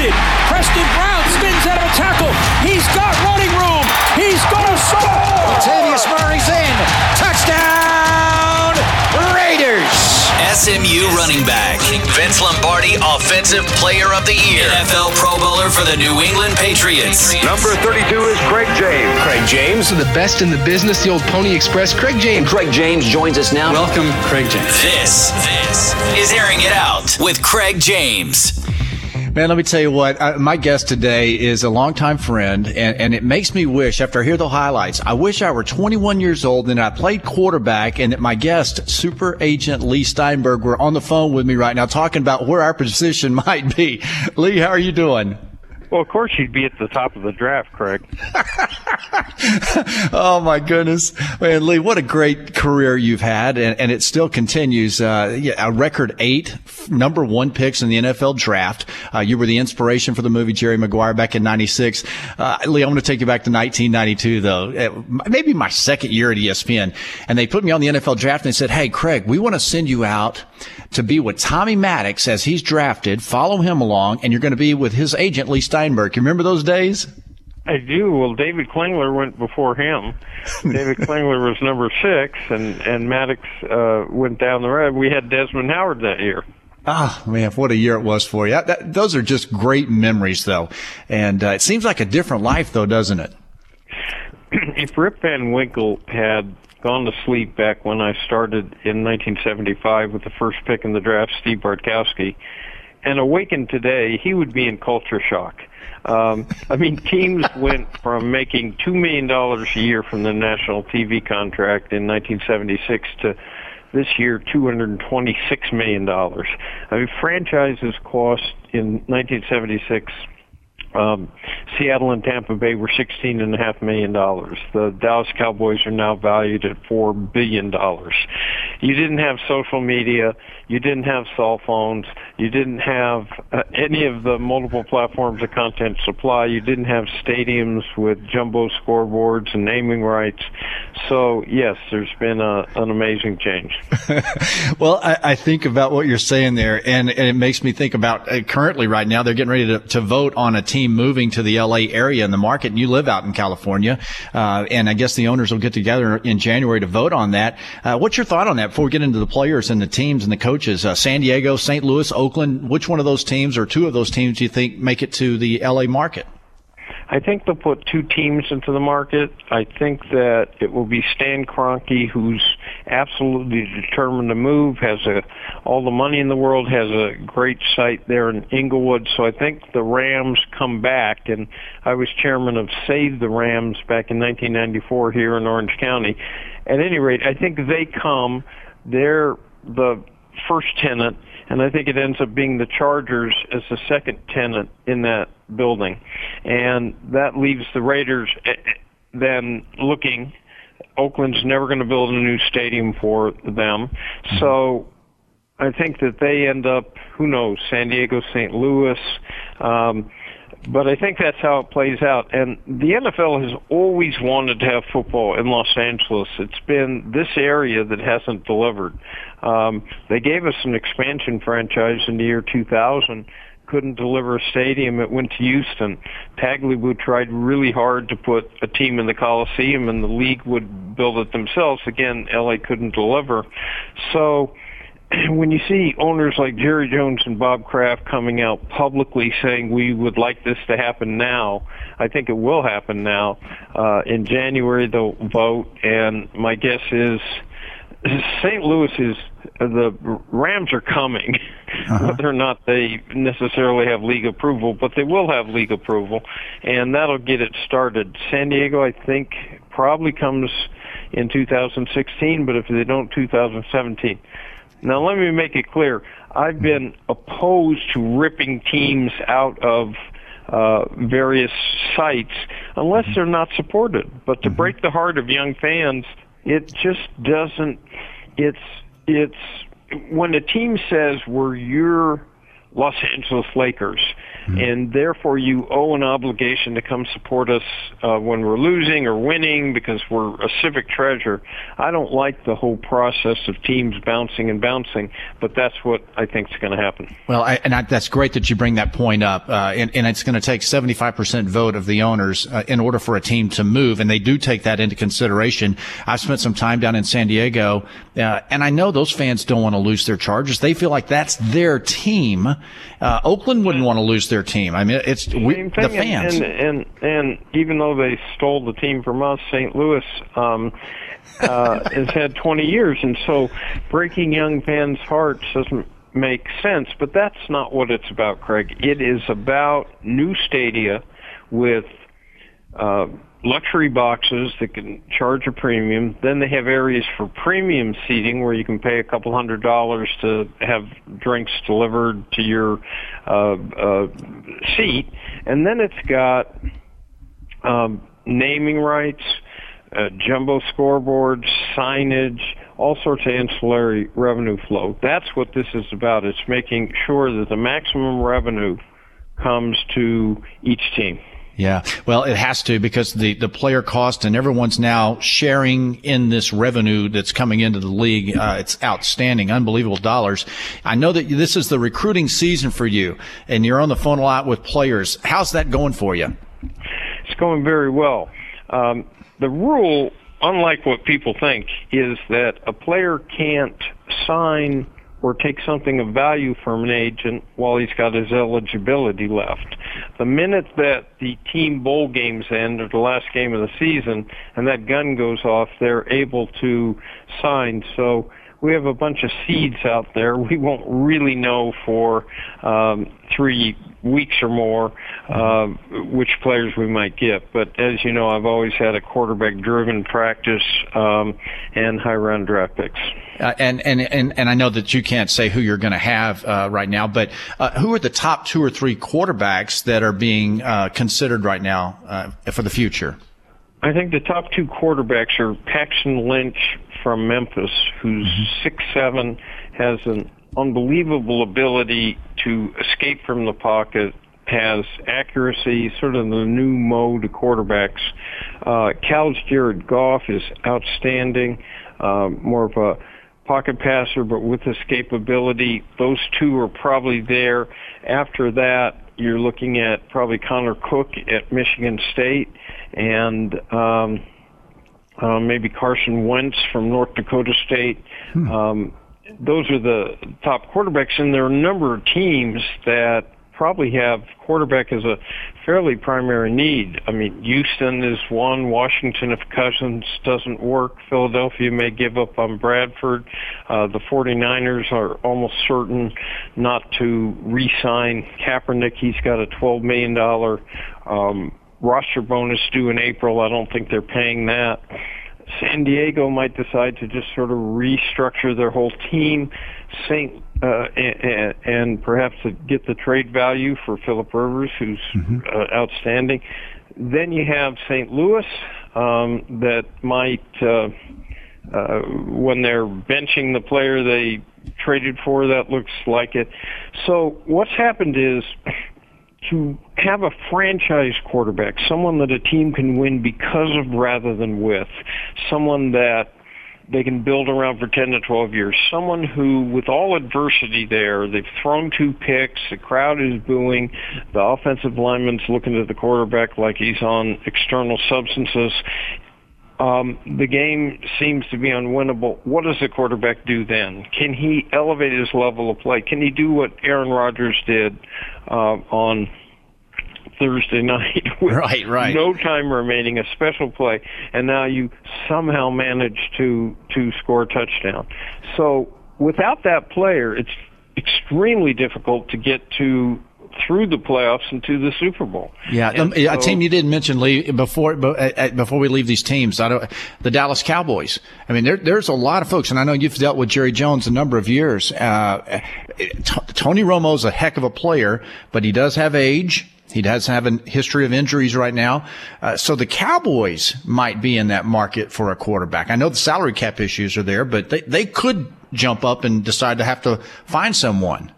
drafted. Preston Brown spins out of a tackle. He's got running room. He's going to score. Latavius Murray's in. Touchdown, Raiders. SMU running back. Vince Lombardi, Offensive Player of the Year. NFL Pro Bowler for the New England Patriots. Number 32 is Craig James. Craig James, the best in the business, the old Pony Express. Craig James. Craig James joins us now. Welcome, Craig James. This, this is Airing It Out with Craig James. Man, let me tell you what. I, my guest today is a longtime friend, and, and it makes me wish, after I hear the highlights, I wish I were 21 years old and I played quarterback, and that my guest, Super Agent Leigh Steinberg, were on the phone with me right now talking about where our position might be. Leigh, how are you doing? Well, of course you'd be at the top of the draft, Craig. oh my goodness, man, Leigh, what a great career you've had, and, and it still continues. Uh, yeah, a record eight number one picks in the NFL draft. Uh, you were the inspiration for the movie Jerry Maguire back in '96. Uh, Leigh, I want to take you back to 1992, though. Uh, maybe my second year at ESPN, and they put me on the NFL draft, and they said, "Hey, Craig, we want to send you out to be with Tommy Maddox as he's drafted. Follow him along, and you're going to be with his agent Leigh Steinberg. You remember those days?" I do. Well, David Klingler went before him. David Klingler was number six, and and Maddox uh, went down the road. We had Desmond Howard that year. Ah, man, what a year it was for you. That, those are just great memories, though. And uh, it seems like a different life, though, doesn't it? if Rip Van Winkle had gone to sleep back when I started in 1975 with the first pick in the draft, Steve Bartkowski, and awakened today, he would be in culture shock. Um, I mean, teams went from making $2 million a year from the national TV contract in 1976 to this year $226 million. I mean, franchises cost in 1976 um, Seattle and Tampa Bay were sixteen and a half million dollars. The Dallas Cowboys are now valued at four billion dollars. You didn't have social media. You didn't have cell phones. You didn't have uh, any of the multiple platforms of content supply. You didn't have stadiums with jumbo scoreboards and naming rights. So yes, there's been a, an amazing change. well, I, I, think about what you're saying there, and, and it makes me think about uh, currently right now they're getting ready to, to vote on a team team moving to the LA area in the market, and you live out in California, uh, and I guess the owners will get together in January to vote on that. Uh, what's your thought on that before we get into the players and the teams and the coaches? Uh, San Diego, St. Louis, Oakland, which one of those teams or two of those teams do you think make it to the LA market? I think they'll put two teams into the market. I think that it will be Stan Kroenke, who's absolutely determined to move, has a, all the money in the world, has a great site there in Inglewood. So I think the Rams come back, and I was chairman of Save the Rams back in 1994 here in Orange County. At any rate, I think they come. They're the first tenant and I think it ends up being the Chargers as the second tenant in that building, and that leaves the Raiders eh, eh, then looking. Oakland's never going to build a new stadium for them, so I think that they end up, who knows, San Diego, St. Louis. Um, but I think that's how it plays out. And the NFL has always wanted to have football in Los Angeles. It's been this area that hasn't delivered. Um, they gave us an expansion franchise in the year 2000 couldn't deliver a stadium. It went to Houston. Tagliabue tried really hard to put a team in the Coliseum, and the league would build it themselves. Again, LA couldn't deliver. So when you see owners like Jerry Jones and Bob Kraft coming out publicly saying we would like this to happen now, I think it will happen now. Uh, in January they'll vote, and my guess is St. Louis is the Rams are coming, uh-huh. whether or not they necessarily have league approval, but they will have league approval, and that'll get it started. San Diego, I think, probably comes in 2016, but if they don't, 2017. Now, let me make it clear. I've been opposed to ripping teams out of uh, various sites unless they're not supported. But to mm-hmm. break the heart of young fans, it just doesn't. It's it's when a team says we're your Los Angeles Lakers, and therefore you owe an obligation to come support us uh, when we're losing or winning because we're a civic treasure. I don't like the whole process of teams bouncing and bouncing, but that's what I think is going to happen. Well, I, and I, that's great that you bring that point up, uh, and, and, it's going to take 75% vote of the owners uh, in order for a team to move, and they do take that into consideration. I've spent some time down in San Diego, uh, and I know those fans don't want to lose their Chargers. They feel like that's their team. Uh, Oakland wouldn't want to lose their team. I mean, it's we, the fans. And, and, and and even though they stole the team from us, St. Louis um, uh, has had 20 years, and so breaking young fans' hearts doesn't make sense. But that's not what it's about, Craig. It is about new stadia with. Uh, luxury boxes that can charge a premium. Then they have areas for premium seating where you can pay a couple hundred dollars to have drinks delivered to your uh, uh, seat. And then it's got um, naming rights, uh, jumbo scoreboards, signage, all sorts of ancillary revenue flow. That's what this is about. It's making sure that the maximum revenue comes to each team. Yeah, well, it has to because the, the player cost and everyone's now sharing in this revenue that's coming into the league. Uh, it's outstanding, unbelievable dollars. I know that this is the recruiting season for you, and you're on the phone a lot with players. How's that going for you? It's going very well. Um, the rule, unlike what people think, is that a player can't sign or take something of value from an agent while he's got his eligibility left. The minute that the team bowl games end or the last game of the season and that gun goes off, they're able to sign. So we have a bunch of seeds out there. We won't really know for um, three weeks or more uh, which players we might get. But as you know, I've always had a quarterback-driven practice um, and high-round draft picks. Uh, and, and and and I know that you can't say who you're going to have uh, right now, but uh, who are the top two or three quarterbacks that are being uh, considered right now uh, for the future? I think the top two quarterbacks are Paxton Lynch from Memphis, who's mm-hmm. six seven, has an unbelievable ability to escape from the pocket, has accuracy, sort of the new mode of quarterbacks. Uh, Cal's Jared Goff is outstanding, uh, more of a pocket passer, but with escapability. Those two are probably there. After that, you're looking at probably Connor Cook at Michigan State and um, uh, maybe Carson Wentz from North Dakota State. Hmm. Um, those are the top quarterbacks, and there are a number of teams that probably have quarterback as a fairly primary need. I mean, Houston is one. Washington, if Cousins doesn't work, Philadelphia may give up on Bradford. Uh, the 49ers are almost certain not to re-sign Kaepernick. He's got a $12 million um, roster bonus due in April. I don't think they're paying that. San Diego might decide to just sort of restructure their whole team, Saint uh, and, and perhaps get the trade value for Philip Rivers, who's mm-hmm. uh, outstanding. Then you have St. Louis um, that might, uh, uh, when they're benching the player they traded for, that looks like it. So what's happened is to have a franchise quarterback, someone that a team can win because of rather than with, someone that they can build around for 10 to 12 years, someone who, with all adversity there, they've thrown two picks, the crowd is booing, the offensive lineman's looking at the quarterback like he's on external substances. Um, the game seems to be unwinnable. What does the quarterback do then? Can he elevate his level of play? Can he do what Aaron Rodgers did uh, on Thursday night with right, right. no time remaining, a special play, and now you somehow manage to to score a touchdown. So without that player, it's extremely difficult to get to through the playoffs and to the Super Bowl. Yeah, so, a team you didn't mention Leigh before uh, uh, before we leave these teams. I don't, the Dallas Cowboys. I mean, there, there's a lot of folks, and I know you've dealt with Jerry Jones a number of years. Uh, t- Tony Romo's a heck of a player, but he does have age. He does have a history of injuries right now. Uh, so the Cowboys might be in that market for a quarterback. I know the salary cap issues are there, but they, they could jump up and decide to have to find someone.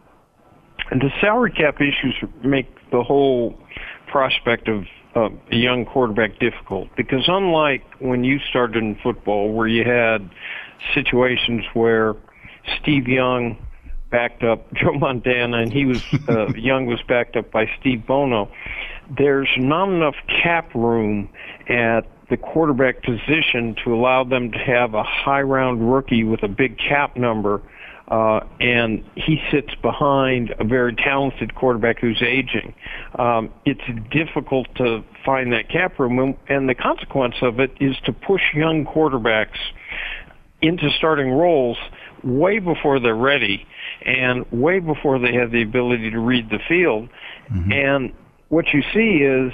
And the salary cap issues make the whole prospect of uh, a young quarterback difficult. Because unlike when you started in football where you had situations where Steve Young backed up Joe Montana and he was uh, Young was backed up by Steve Bono there's not enough cap room at the quarterback position to allow them to have a high round rookie with a big cap number uh, and he sits behind a very talented quarterback who's aging. Um, it's difficult to find that cap room, and the consequence of it is to push young quarterbacks into starting roles way before they're ready and way before they have the ability to read the field. Mm-hmm. And what you see is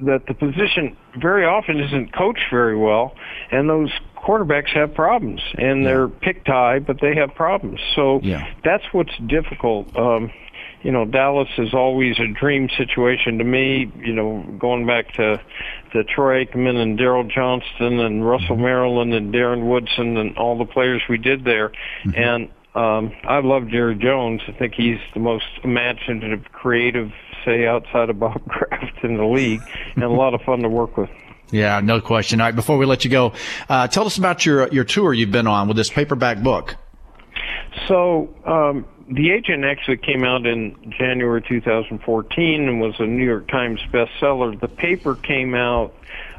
that the position very often isn't coached very well, and those quarterbacks have problems, and yeah. they're picked high, but they have problems. So yeah. that's what's difficult. Um, you know, Dallas is always a dream situation to me. You know, going back to the Troy Aikman and Daryl Johnston and Russell mm-hmm. Maryland and Darren Woodson and all the players we did there, mm-hmm. and um, I love Jerry Jones. I think he's the most imaginative, creative, say, outside of Bob Kraft in the league, and a lot of fun to work with. Yeah, no question. All right, before we let you go, uh, tell us about your your tour you've been on with this paperback book. So, um, the agent actually came out in January 2014 and was a New York Times bestseller. The paper came out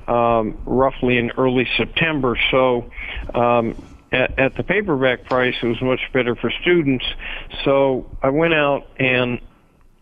um, roughly in early September. So, um, at, at the paperback price, it was much better for students. So I went out and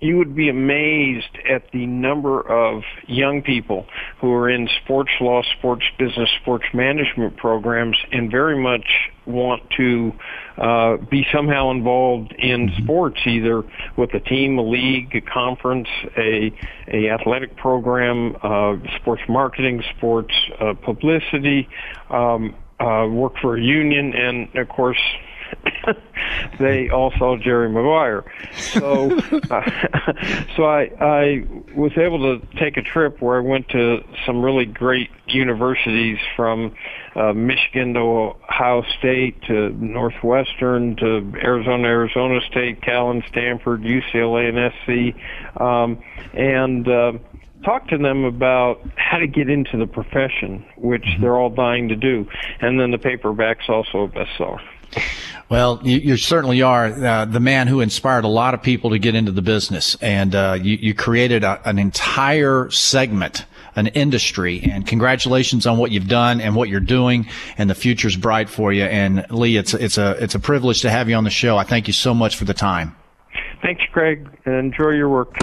you would be amazed at the number of young people who are in sports law, sports business, sports management programs and very much want to uh, be somehow involved in mm-hmm. sports, either with a team, a league, a conference, a, a athletic program, uh, sports marketing, sports uh, publicity, um, uh, work for a union, and of course, they all saw Jerry Maguire. So, uh, so I I was able to take a trip where I went to some really great universities from uh, Michigan to Ohio State to Northwestern to Arizona, Arizona State, Cal and Stanford, UCLA and SC, um, and uh, talk to them about how to get into the profession, which mm-hmm. they're all dying to do. And then the paperback's also a bestseller. Well, you, you certainly are uh, the man who inspired a lot of people to get into the business, and uh, you, you, created a, an entire segment, an industry. And congratulations on what you've done and what you're doing, and the future's bright for you. And Leigh, it's it's a it's a privilege to have you on the show. I thank you so much for the time. Thanks, Craig, enjoy your work.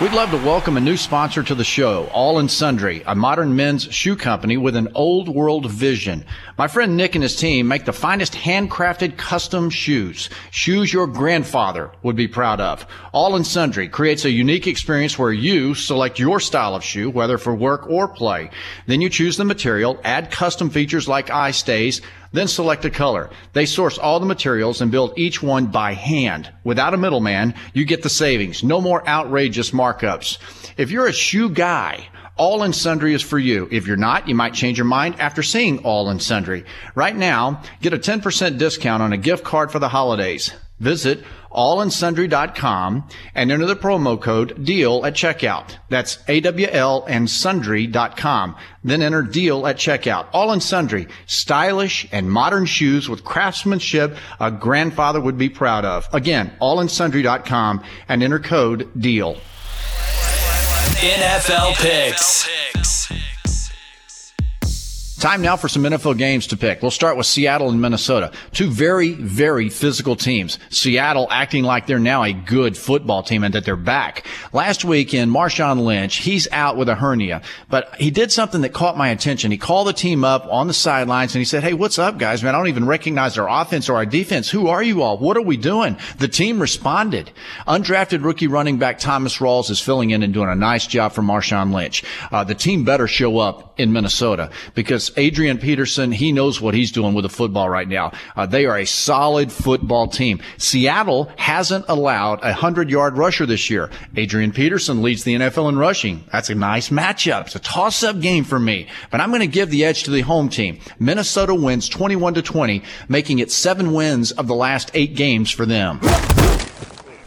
We'd love to welcome a new sponsor to the show, All and Sundry, a modern men's shoe company with an old world vision. My friend Nick and his team make the finest handcrafted custom shoes, shoes your grandfather would be proud of. All and Sundry creates a unique experience where you select your style of shoe, whether for work or play. Then you choose the material, add custom features like eye stays, then select a color. They source all the materials and build each one by hand. Without a middleman, you get the savings. No more outrageous markups. If you're a shoe guy, all and Sundry is for you. If you're not, you might change your mind after seeing All and Sundry. Right now, get a 10% discount on a gift card for the holidays. Visit allandsundry.com and enter the promo code DEAL at checkout. That's A-W-L and sundry.com. Then enter DEAL at checkout. All and Sundry, stylish and modern shoes with craftsmanship a grandfather would be proud of. Again, allandsundry.com and enter code DEAL. NFL picks. Time now for some NFL games to pick. We'll start with Seattle and Minnesota. Two very, very physical teams. Seattle acting like they're now a good football team and that they're back. Last week in Marshawn Lynch, he's out with a hernia, but he did something that caught my attention. He called the team up on the sidelines and he said, Hey, what's up, guys? Man, I don't even recognize our offense or our defense. Who are you all? What are we doing? The team responded. Undrafted rookie running back Thomas Rawls is filling in and doing a nice job for Marshawn Lynch. Uh, the team better show up in Minnesota because Adrian Peterson, he knows what he's doing with the football right now. Uh, they are a solid football team. Seattle hasn't allowed a hundred yard rusher this year. Adrian Peterson leads the NFL in rushing. That's a nice matchup. It's a toss up game for me, but I'm going to give the edge to the home team. Minnesota wins 21 to 20, making it seven wins of the last eight games for them.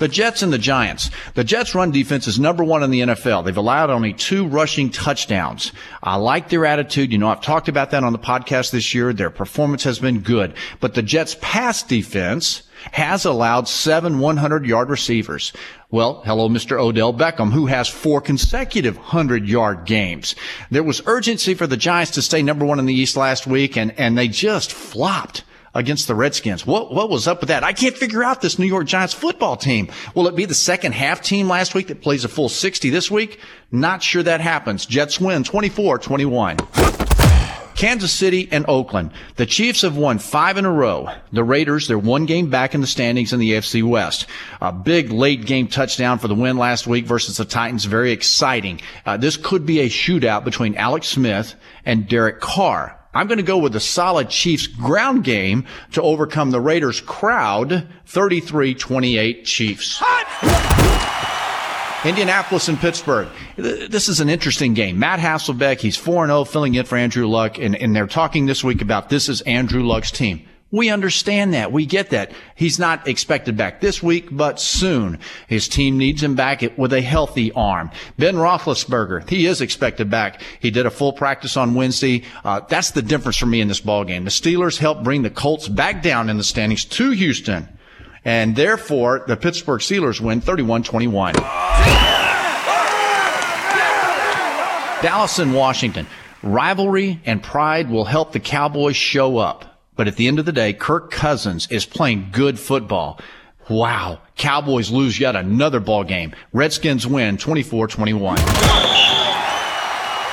The Jets and the Giants. The Jets run defense is number one in the NFL. They've allowed only two rushing touchdowns. I like their attitude. You know, I've talked about that on the podcast this year. Their performance has been good, but the Jets pass defense has allowed seven 100 yard receivers. Well, hello, Mr. Odell Beckham, who has four consecutive 100 yard games. There was urgency for the Giants to stay number one in the East last week, and, and they just flopped against the Redskins. What, what was up with that? I can't figure out this New York Giants football team. Will it be the second half team last week that plays a full 60 this week? Not sure that happens. Jets win 24-21. Kansas City and Oakland. The Chiefs have won five in a row. The Raiders, they're one game back in the standings in the AFC West. A big late game touchdown for the win last week versus the Titans. Very exciting. Uh, this could be a shootout between Alex Smith and Derek Carr. I'm going to go with the solid Chiefs ground game to overcome the Raiders crowd 33-28 Chiefs. Indianapolis and Pittsburgh. This is an interesting game. Matt Hasselbeck, he's 4-0 filling in for Andrew Luck, and, and they're talking this week about this is Andrew Luck's team. We understand that. We get that. He's not expected back this week, but soon. His team needs him back with a healthy arm. Ben Roethlisberger, he is expected back. He did a full practice on Wednesday. Uh, that's the difference for me in this ball game. The Steelers helped bring the Colts back down in the standings to Houston. And therefore, the Pittsburgh Steelers win 31-21. Dallas and Washington. Rivalry and pride will help the Cowboys show up. But at the end of the day, Kirk Cousins is playing good football. Wow. Cowboys lose yet another ball game. Redskins win 24-21.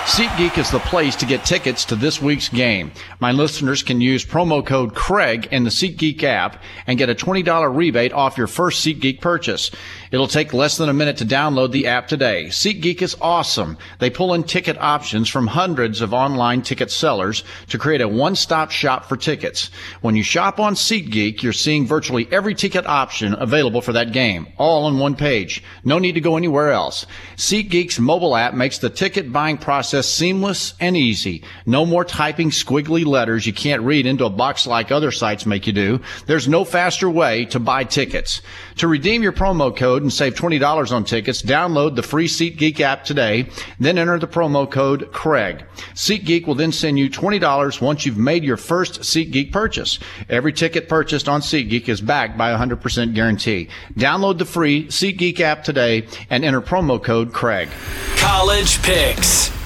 SeatGeek is the place to get tickets to this week's game. My listeners can use promo code Craig in the SeatGeek app and get a $20 rebate off your first SeatGeek purchase. It'll take less than a minute to download the app today. SeatGeek is awesome. They pull in ticket options from hundreds of online ticket sellers to create a one-stop shop for tickets. When you shop on SeatGeek, you're seeing virtually every ticket option available for that game, all on one page. No need to go anywhere else. SeatGeek's mobile app makes the ticket buying process seamless and easy. No more typing squiggly letters you can't read into a box like other sites make you do. There's no faster way to buy tickets. To redeem your promo code and save $20 on tickets, download the free SeatGeek app today, then enter the promo code Craig. SeatGeek will then send you $20 once you've made your first SeatGeek purchase. Every ticket purchased on SeatGeek is backed by a 100% guarantee. Download the free SeatGeek app today and enter promo code Craig. College picks.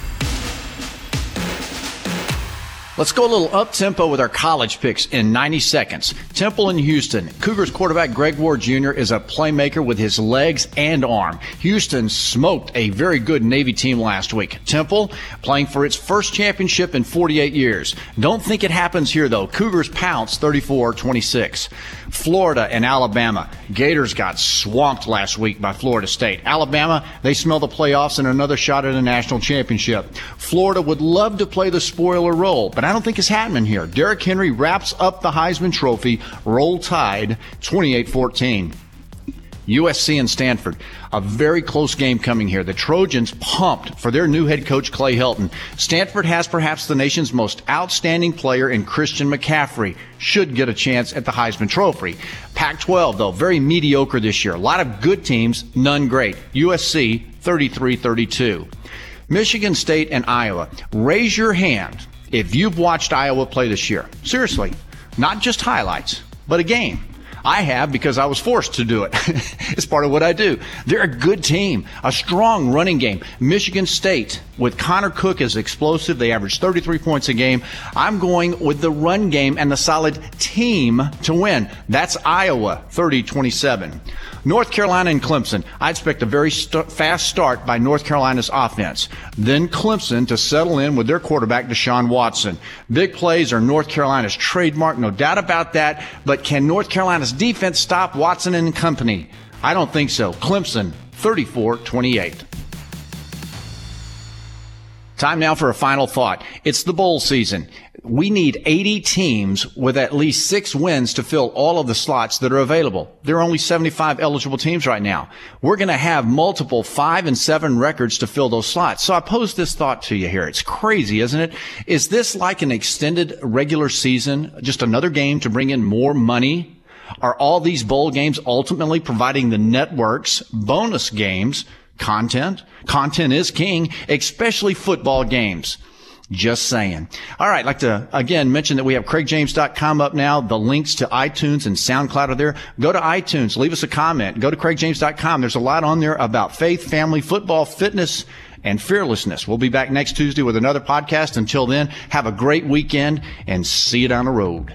Let's go a little up tempo with our college picks in 90 seconds. Temple and Houston. Cougars quarterback Greg Ward Jr. is a playmaker with his legs and arm. Houston smoked a very good Navy team last week. Temple playing for its first championship in 48 years. Don't think it happens here though. Cougars pounce 34-26. Florida and Alabama. Gators got swamped last week by Florida State. Alabama, they smell the playoffs and another shot at a national championship. Florida would love to play the spoiler role, but I don't think it's happening here. Derrick Henry wraps up the Heisman Trophy, roll tide 28 14. USC and Stanford. A very close game coming here. The Trojans pumped for their new head coach, Clay Helton. Stanford has perhaps the nation's most outstanding player in Christian McCaffrey. Should get a chance at the Heisman Trophy. Pac 12, though, very mediocre this year. A lot of good teams, none great. USC 33 32. Michigan State and Iowa. Raise your hand if you've watched Iowa play this year. Seriously, not just highlights, but a game. I have because I was forced to do it. it's part of what I do. They're a good team, a strong running game. Michigan State, with Connor Cook as explosive, they average 33 points a game. I'm going with the run game and the solid team to win. That's Iowa, 30 27. North Carolina and Clemson. I expect a very st- fast start by North Carolina's offense. Then Clemson to settle in with their quarterback, Deshaun Watson. Big plays are North Carolina's trademark, no doubt about that. But can North Carolina's defense stop Watson and company? I don't think so. Clemson, 34 28. Time now for a final thought. It's the bowl season we need 80 teams with at least six wins to fill all of the slots that are available. There are only 75 eligible teams right now. We're going to have multiple five and seven records to fill those slots. So I pose this thought to you here. It's crazy, isn't it? Is this like an extended regular season? Just another game to bring in more money? Are all these bowl games ultimately providing the networks bonus games content? Content is king, especially football games. Just saying. All right. Like to again mention that we have craigjames.com up now. The links to iTunes and SoundCloud are there. Go to iTunes, leave us a comment. Go to craigjames.com. There's a lot on there about faith, family, football, fitness, and fearlessness. We'll be back next Tuesday with another podcast. Until then, have a great weekend and see you down the road.